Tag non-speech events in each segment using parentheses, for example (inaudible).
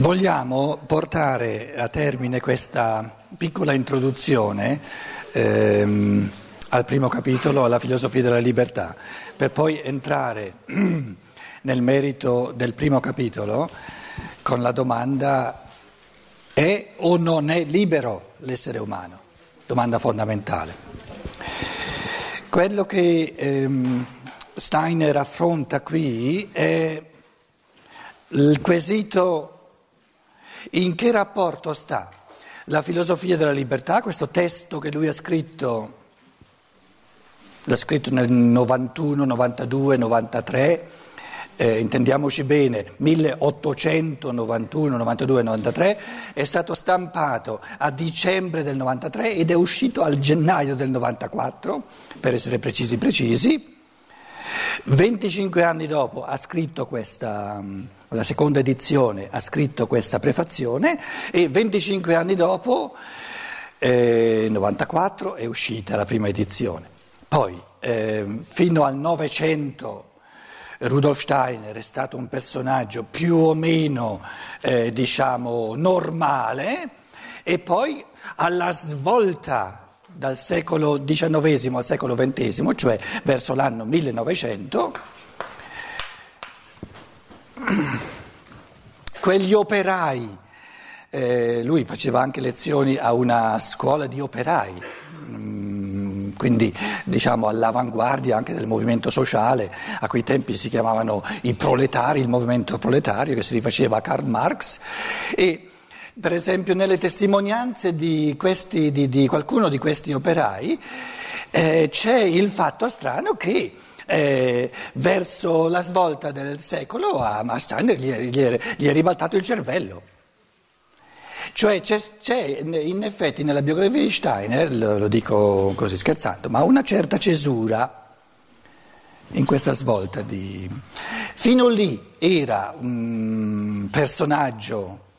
Vogliamo portare a termine questa piccola introduzione ehm, al primo capitolo, alla filosofia della libertà, per poi entrare (clears throat) nel merito del primo capitolo con la domanda è o non è libero l'essere umano? Domanda fondamentale. Quello che ehm, Steiner affronta qui è il quesito in che rapporto sta la filosofia della libertà, questo testo che lui ha scritto, l'ha scritto nel 91, 92, 93, eh, intendiamoci bene, 1891, 92, 93, è stato stampato a dicembre del 93 ed è uscito al gennaio del 94, per essere precisi precisi. 25 anni dopo ha scritto questa, la seconda edizione, ha scritto questa prefazione e 25 anni dopo, eh, 94, è uscita la prima edizione. Poi, eh, fino al Novecento, Rudolf Steiner è stato un personaggio più o meno, eh, diciamo, normale e poi alla svolta dal secolo XIX al secolo XX, cioè verso l'anno 1900, (clears throat) quegli operai, eh, lui faceva anche lezioni a una scuola di operai, mm, quindi diciamo all'avanguardia anche del movimento sociale, a quei tempi si chiamavano i proletari, il movimento proletario che si rifaceva a Karl Marx e per esempio nelle testimonianze di, questi, di, di qualcuno di questi operai eh, c'è il fatto strano che eh, verso la svolta del secolo a Steiner gli gli, gli è, ribaltato il cervello. Cioè c'è, c'è, in effetti nella biografia di Steiner, lo, lo dico così scherzando, ma una certa cesura in questa svolta di... Fino lì era un personaggio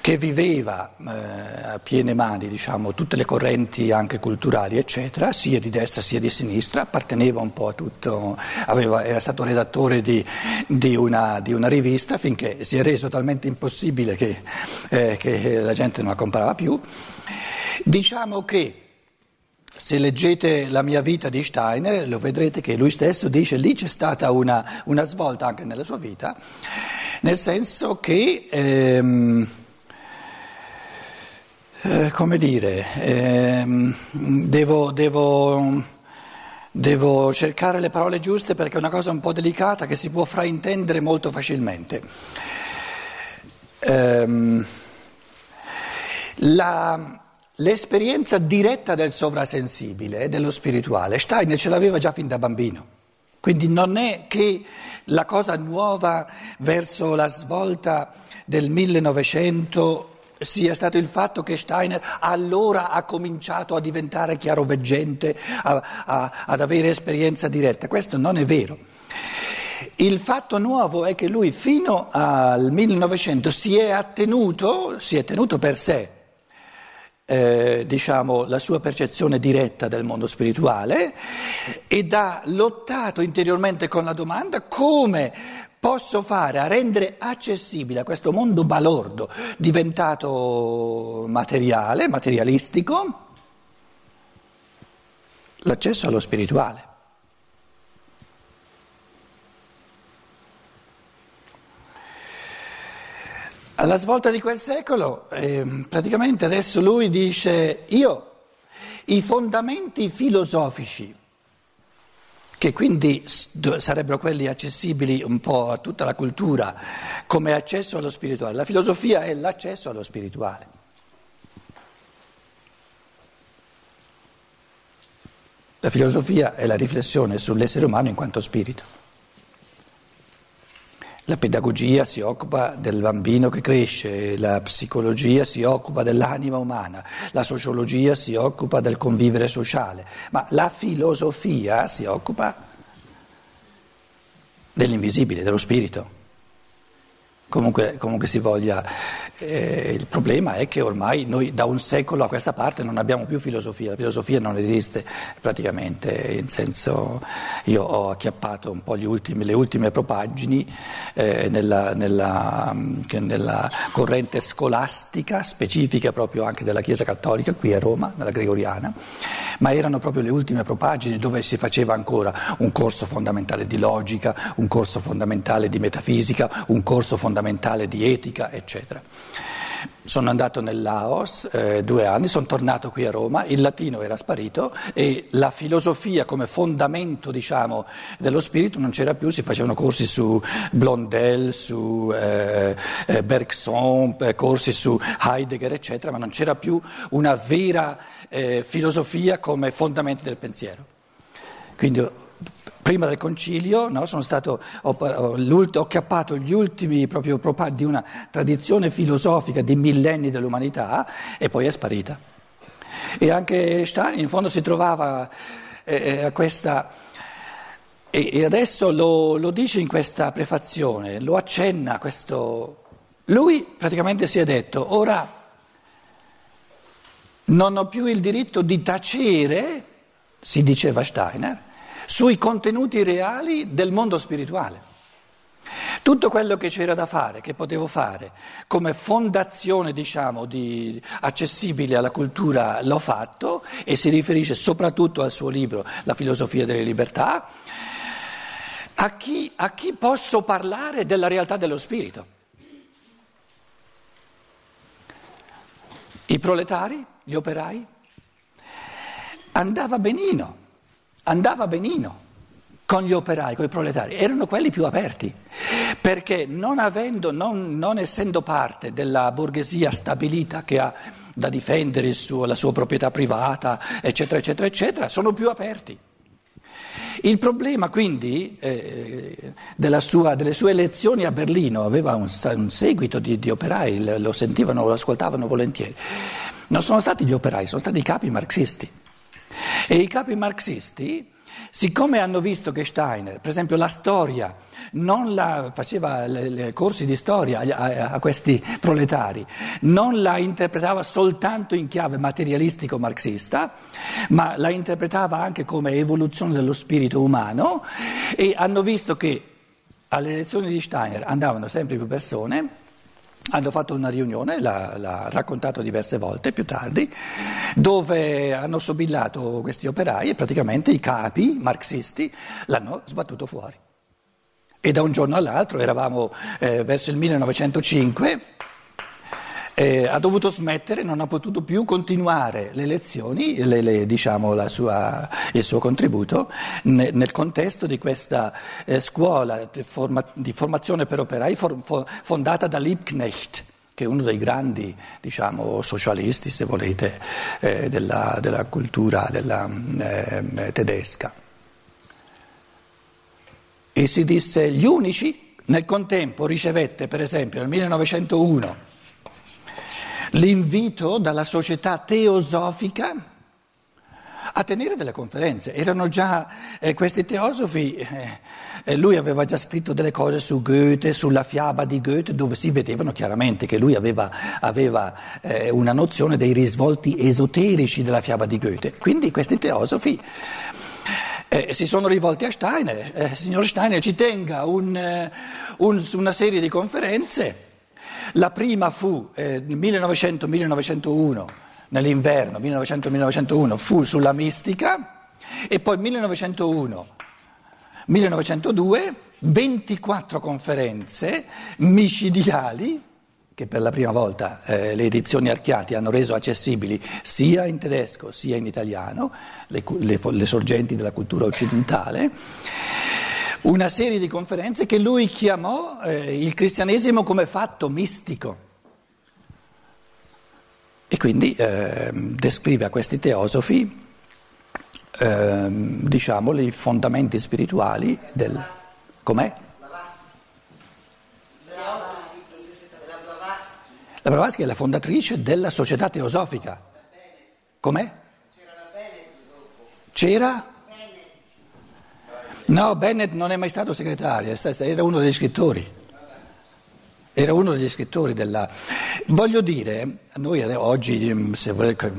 che viveva eh, a piene mani diciamo, tutte le correnti anche culturali, eccetera, sia di destra sia di sinistra, apparteneva un po' a tutto, aveva, era stato redattore di, di, una, di, una, rivista finché si è reso talmente impossibile che, eh, che la gente non la comprava più. Diciamo che se leggete la mia vita di Steiner, lo vedrete che lui stesso dice lì c'è stata una, una svolta anche nella sua vita, nel senso che ehm, eh, come dire, ehm, devo, devo, devo, cercare le parole giuste perché è una cosa un po' delicata che si può fraintendere molto facilmente. Ehm, la, l'esperienza diretta del sovrasensibile, dello spirituale, Steiner ce l'aveva già fin da bambino. Quindi non è che la cosa nuova verso la svolta del 1900 sia stato il fatto che Steiner allora ha cominciato a diventare chiaroveggente, a, a, ad avere esperienza diretta. Questo non è vero. Il fatto nuovo è che lui fino al 1900 si è attenuto, si è tenuto per sé, eh, diciamo, la sua percezione diretta del mondo spirituale ed ha lottato interiormente con la domanda come posso fare a rendere accessibile a questo mondo balordo, diventato materiale, materialistico, l'accesso allo spirituale. Alla svolta di quel secolo, eh, praticamente adesso lui dice, io i fondamenti filosofici che quindi sarebbero quelli accessibili un po' a tutta la cultura come accesso allo spirituale. La filosofia è l'accesso allo spirituale. La filosofia è la riflessione sull'essere umano in quanto spirito. La pedagogia si occupa del bambino che cresce, la psicologia si occupa dell'anima umana, la sociologia si occupa del convivere sociale, ma la filosofia si occupa dell'invisibile, dello spirito. Comunque, comunque, si voglia, eh, il problema è che ormai noi da un secolo a questa parte non abbiamo più filosofia, la filosofia non esiste praticamente, in senso io ho acchiappato un po' ultimi, le ultime propaggini eh, nella, nella, nella, corrente scolastica specifica proprio anche della Chiesa Cattolica qui a Roma, nella Gregoriana, ma erano proprio le ultime propaggini dove si faceva ancora un corso fondamentale di logica, un corso fondamentale di metafisica, un corso fondamentale fondamentale di etica, eccetera. Sono andato nel Laos eh, due anni, sono tornato qui a Roma, il latino era sparito e la filosofia come fondamento diciamo, dello spirito non c'era più, si facevano corsi su Blondel, su eh, eh Bergson, eh, corsi su Heidegger, eccetera, ma non c'era più una vera eh, filosofia come fondamento del pensiero. Quindi prima del concilio no, stato, ho, ho chiappato gli ultimi proprio di una tradizione filosofica di millenni dell'umanità e poi è sparita. E anche Stein in fondo si trovava eh, a questa... E, e adesso lo, lo, dice in questa prefazione, lo accenna questo... Lui praticamente si è detto, ora non ho più il diritto di tacere, si diceva Steiner, sui contenuti reali del mondo spirituale. Tutto quello che c'era da fare, che potevo fare come fondazione, diciamo, di, accessibile alla cultura, l'ho fatto e si riferisce soprattutto al suo libro La filosofia delle libertà. A chi, a chi posso parlare della realtà dello spirito? I proletari, gli operai? Andava benino andava benino con gli operai, con i proletari, erano quelli più aperti, perché non, avendo, non, non essendo parte della borghesia stabilita che ha da difendere suo, la sua proprietà privata, eccetera, eccetera, eccetera, sono più aperti. Il problema quindi eh, sua, delle sue elezioni a Berlino aveva un, un seguito di, di, operai, lo sentivano, lo ascoltavano volentieri. Non sono stati gli operai, sono stati i capi marxisti. E i capi marxisti, siccome hanno visto che Steiner, per esempio la storia, non la, faceva le, le corsi di storia a, a, questi proletari, non la interpretava soltanto in chiave materialistico marxista, ma la interpretava anche come evoluzione dello spirito umano e hanno visto che alle lezioni di Steiner andavano sempre più persone hanno fatto una riunione, l'ha, l'ha, raccontato diverse volte più tardi, dove hanno sobillato questi operai e praticamente i capi marxisti l'hanno sbattuto fuori. E da un giorno all'altro, eravamo eh, verso il 1905, eh, ha dovuto smettere, non ha potuto più continuare le lezioni, le, le, diciamo, sua, il suo contributo ne, nel contesto di questa eh, scuola di, forma, di, formazione per operai for, for, fondata da Liebknecht che è uno dei grandi diciamo, socialisti, se volete, eh, della, della, cultura della, eh, tedesca. E si disse gli unici, nel contempo ricevette per esempio nel 1901 l'invito dalla società teosofica a tenere delle conferenze. Erano già eh, questi teosofi, eh, lui aveva già scritto delle cose su Goethe, sulla fiaba di Goethe, dove si vedevano chiaramente che lui aveva, aveva eh, una nozione dei risvolti esoterici della fiaba di Goethe. Quindi questi teosofi eh, si sono rivolti a Steiner, eh, signor Steiner ci tenga un, eh, un, una serie di conferenze la prima fu eh, 1900-1901, nell'inverno 1900-1901, fu sulla mistica e poi 1901-1902 24 conferenze micidiali che per la prima volta eh, le edizioni Archiati hanno reso accessibili sia in tedesco sia in italiano le, le, le sorgenti della cultura occidentale una serie di conferenze che lui chiamò eh, il cristianesimo come fatto mistico. E quindi eh, descrive a questi teosofi, eh, diciamo, i fondamenti spirituali del... Com'è? La Blavatsky è la fondatrice della società teosofica. Com'è? C'era? No, Bennett non è mai stato segretario, era uno degli scrittori. Era uno degli scrittori della... Voglio dire, noi oggi, se volete,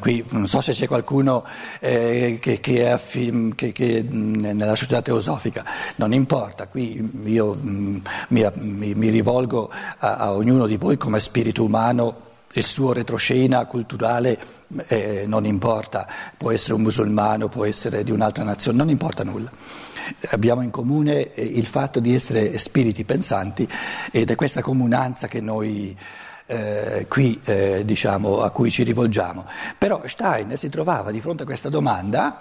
qui non so se c'è qualcuno eh, che, che, è affim, che, che, nella società teosofica, non importa, qui io mi, mi, mi rivolgo a, a, ognuno di voi come spirito umano, il suo retroscena culturale eh, non importa, può essere un musulmano, può essere di un'altra nazione, non importa nulla abbiamo in comune eh, il fatto di essere spiriti pensanti ed è questa comunanza che noi eh, qui eh, diciamo a cui ci rivolgiamo. Però Steiner si trovava di fronte a questa domanda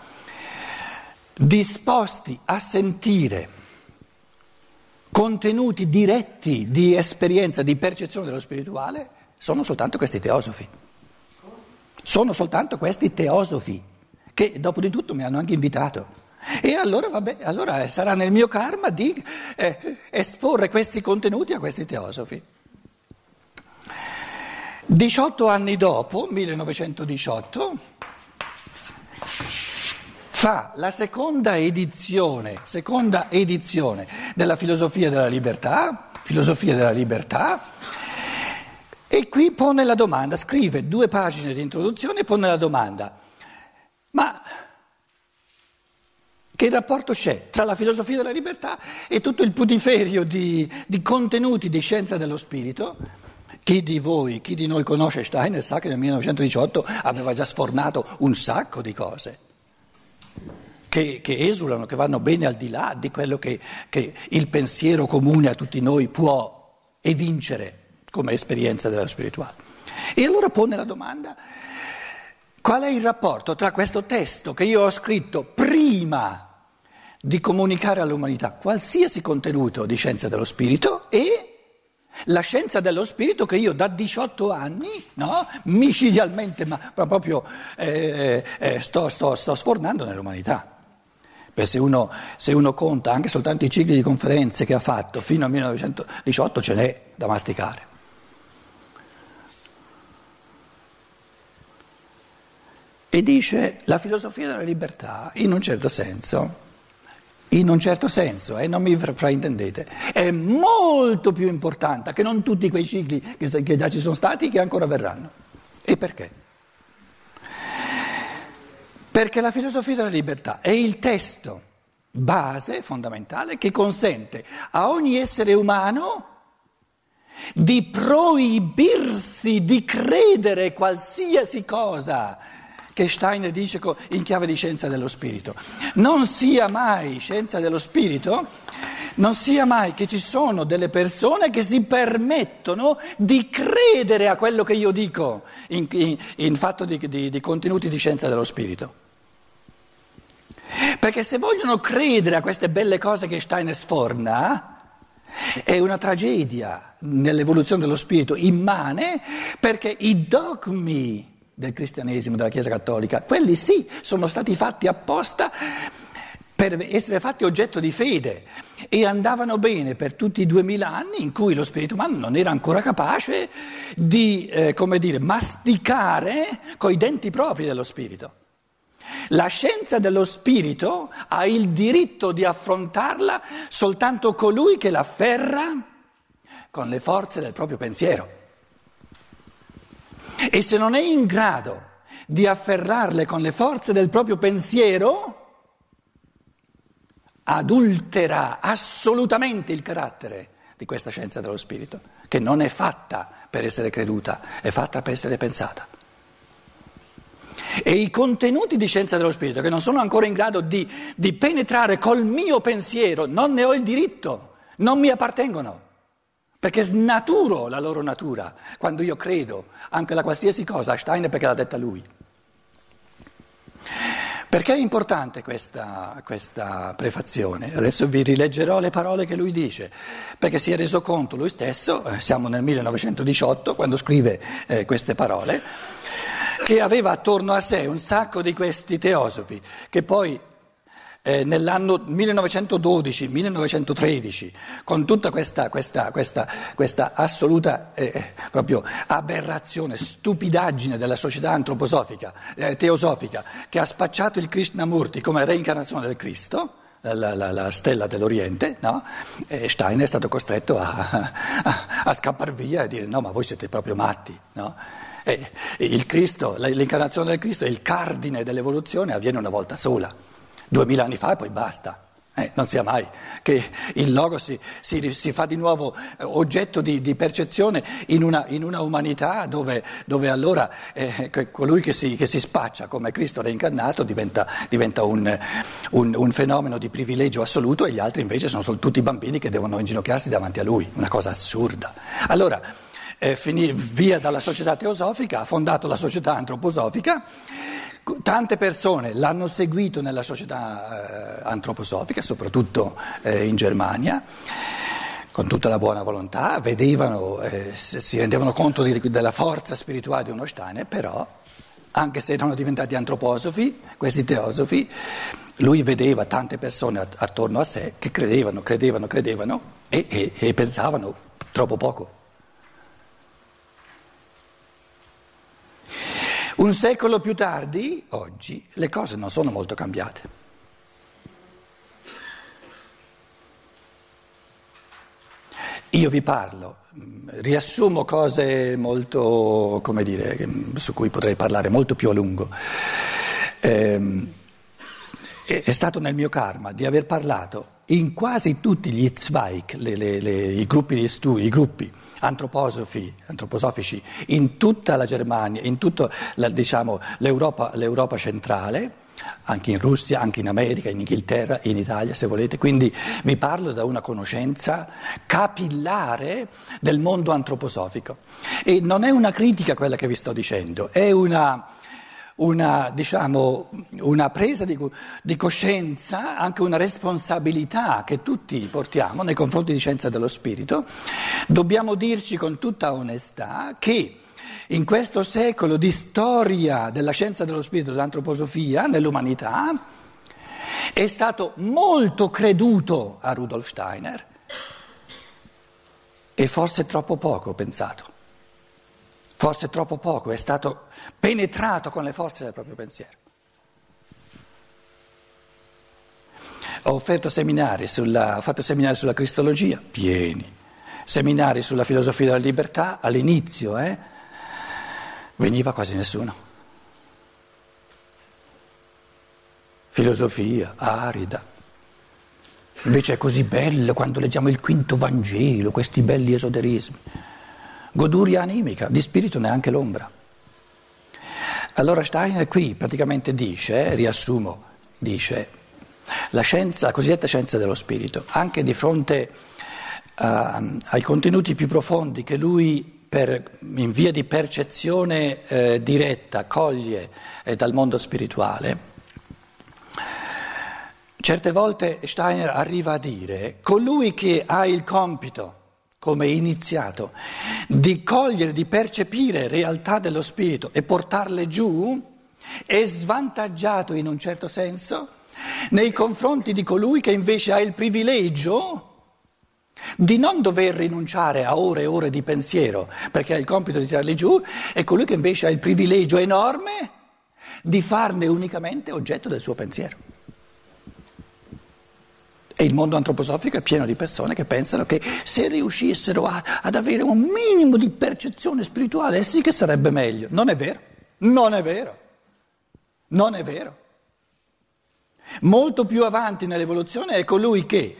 disposti a sentire contenuti diretti di esperienza, di percezione dello spirituale, sono soltanto questi teosofi. Sono soltanto questi teosofi che dopo di tutto mi hanno anche invitato. E allora, vabbè, allora sarà nel mio karma di eh, esporre questi contenuti a questi teosofi. 18 anni dopo, 1918, fa la seconda edizione, seconda edizione della filosofia della libertà, filosofia della libertà, e qui pone la domanda, scrive due pagine di introduzione e pone la domanda, ma che rapporto c'è tra la filosofia della libertà e tutto il putiferio di, di contenuti di scienza dello spirito? Chi di voi, chi di noi conosce Steiner sa che nel 1918 aveva già sfornato un sacco di cose che, che esulano, che vanno bene al di là di quello che, che il pensiero comune a tutti noi può evincere come esperienza dello spirituale. E allora pone la domanda, qual è il rapporto tra questo testo che io ho scritto prima di comunicare all'umanità qualsiasi contenuto di scienza dello spirito e la scienza dello spirito che io da 18 anni, no, micidialmente, ma proprio eh, eh, sto, sto, sto, sfornando nell'umanità. Beh, se, uno, se uno conta anche soltanto i cicli di conferenze che ha fatto fino al 1918 ce n'è da masticare. E dice la filosofia della libertà, in un certo senso, in un certo senso, eh, non mi fraintendete, è molto più importante che non tutti quei cicli che, che già ci sono stati e che ancora verranno. E perché? Perché la filosofia della libertà è il testo base, fondamentale, che consente a ogni essere umano di proibirsi di credere qualsiasi cosa che Steiner dice in chiave di scienza dello spirito. Non sia mai scienza dello spirito, non sia mai che ci sono delle persone che si permettono di credere a quello che io dico in, in, in fatto di, di, di contenuti di scienza dello spirito. Perché se vogliono credere a queste belle cose che Steiner sforna, è una tragedia nell'evoluzione dello spirito immane perché i dogmi del cristianesimo, della Chiesa cattolica, quelli sì sono stati fatti apposta per essere fatti oggetto di fede e andavano bene per tutti i duemila anni in cui lo spirito umano non era ancora capace di, eh, come dire, masticare coi denti propri dello spirito. La scienza dello spirito ha il diritto di affrontarla soltanto colui che l'afferra con le forze del proprio pensiero. E se non è in grado di afferrarle con le forze del proprio pensiero, adultera assolutamente il carattere di questa scienza dello spirito, che non è fatta per essere creduta, è fatta per essere pensata. E i contenuti di scienza dello spirito che non sono ancora in grado di, di penetrare col mio pensiero, non ne ho il diritto, non mi appartengono perché snaturo la loro natura quando io credo anche la qualsiasi cosa a Steiner perché l'ha detta lui. Perché è importante questa, questa, prefazione? Adesso vi rileggerò le parole che lui dice, perché si è reso conto lui stesso, eh, siamo nel 1918 quando scrive eh, queste parole, che aveva attorno a sé un sacco di questi teosofi che poi eh, nell'anno 1912-1913, con tutta questa, questa, questa, questa assoluta eh, aberrazione, stupidaggine della società antroposofica, eh, teosofica, che ha spacciato il Krishnamurti come reincarnazione del Cristo, la, la, la, stella dell'Oriente, no? Steiner è stato costretto a, a, a scappare via e dire no, ma voi siete proprio matti. No? il Cristo, l'incarnazione del Cristo è il cardine dell'evoluzione, avviene una volta sola, duemila anni fa e poi basta. Eh, non sia mai che il logo si, si, si fa di nuovo eh, oggetto di, di percezione in una, in una, umanità dove, dove allora eh, colui che si, che si, spaccia come Cristo reincarnato diventa, diventa un, un, un, fenomeno di privilegio assoluto e gli altri invece sono tutti bambini che devono inginocchiarsi davanti a lui, una cosa assurda. Allora, eh, finì via dalla società teosofica, ha fondato la società antroposofica Tante persone l'hanno seguito nella società eh, antroposofica, soprattutto eh, in Germania, con tutta la buona volontà, vedevano, eh, si rendevano conto di, della forza spirituale di uno Steiner, però, anche se erano diventati antroposofi, questi teosofi, lui vedeva tante persone attorno a sé che credevano, credevano, credevano e, e, e pensavano troppo poco. Un secolo più tardi, oggi, le cose non sono molto cambiate. Io vi parlo, riassumo cose molto, come dire, su cui potrei parlare molto più a lungo. Eh, è stato nel mio karma di aver parlato in quasi tutti gli Zweig, le, le, le, i gruppi di studi, i gruppi antroposofici in tutta la Germania, in tutta la, diciamo, l'Europa, l'Europa centrale, anche in Russia, anche in America, in Inghilterra, in Italia se volete, quindi vi parlo da una conoscenza capillare del mondo antroposofico. E non è una critica quella che vi sto dicendo, è una una, diciamo, una presa di, di, coscienza, anche una responsabilità che tutti portiamo nei confronti di scienza dello spirito, dobbiamo dirci con tutta onestà che in questo secolo di storia della scienza dello spirito, dell'antroposofia nell'umanità, è stato molto creduto a Rudolf Steiner. E forse troppo poco pensato forse troppo poco, è stato penetrato con le forze del proprio pensiero. Ho sulla, ho fatto seminari sulla cristologia, pieni, seminari sulla filosofia della libertà, all'inizio, eh, veniva quasi nessuno. Filosofia arida. Invece è così bello quando leggiamo il quinto Vangelo, questi belli esoterismi goduria animica, di spirito neanche l'ombra. Allora Steiner qui praticamente dice, riassumo, dice, la scienza, la cosiddetta scienza dello spirito, anche di fronte uh, ai contenuti più profondi che lui per, in via di percezione eh, diretta coglie eh, dal mondo spirituale, certe volte Steiner arriva a dire colui che ha il compito come iniziato, di cogliere, di percepire realtà dello spirito e portarle giù, è svantaggiato in un certo senso nei confronti di colui che invece ha il privilegio di non dover rinunciare a ore e ore di pensiero perché ha il compito di tirarli giù e colui che invece ha il privilegio enorme di farne unicamente oggetto del suo pensiero. E il mondo antroposofico è pieno di persone che pensano che se riuscissero a, ad avere un minimo di percezione spirituale, sì che sarebbe meglio. Non è vero, non è vero, non è vero. Molto più avanti nell'evoluzione è colui che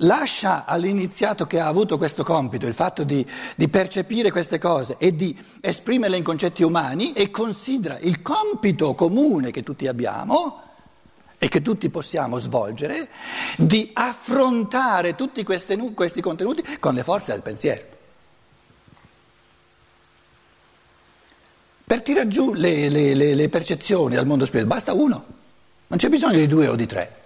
lascia all'iniziato che ha avuto questo compito, il fatto di, di, percepire queste cose e di esprimerle in concetti umani e considera il compito comune che tutti abbiamo e che tutti possiamo svolgere, di affrontare tutti questi, questi contenuti con le forze del pensiero. Per tirare giù le, le, le, le percezioni dal mondo spirituale basta uno, non c'è bisogno di due o di tre.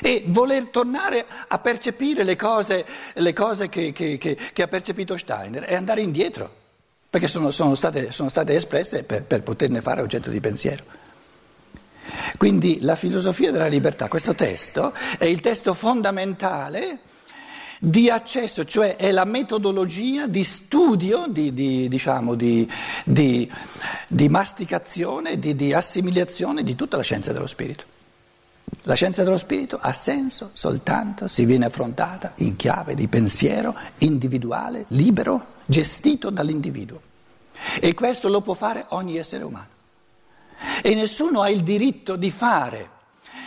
E voler tornare a percepire le cose, le cose che, che, che, che, ha percepito Steiner è andare indietro, perché sono, sono, state, sono state, espresse per, per poterne fare oggetto di pensiero. Quindi la filosofia della libertà, questo testo, è il testo fondamentale di accesso, cioè è la metodologia di studio, di, di, diciamo, di, di masticazione, di assimilazione di tutta la scienza dello spirito. La scienza dello spirito ha senso soltanto se viene affrontata in chiave di pensiero individuale, libero, gestito dall'individuo. E questo lo può fare ogni essere umano. E nessuno ha il diritto di fare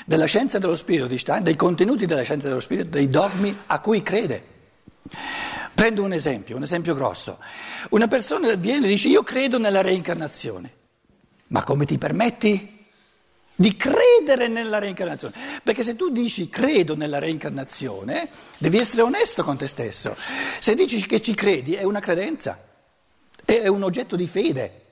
della scienza dello spirito di Stein, dei contenuti della scienza dello spirito, dei dogmi a cui crede. Prendo un esempio, un esempio grosso. Una persona viene e dice io credo nella reincarnazione. Ma come ti permetti di credere nella reincarnazione? Perché se tu dici credo nella reincarnazione, devi essere onesto con te stesso. Se dici che ci credi è una credenza, è un oggetto di fede.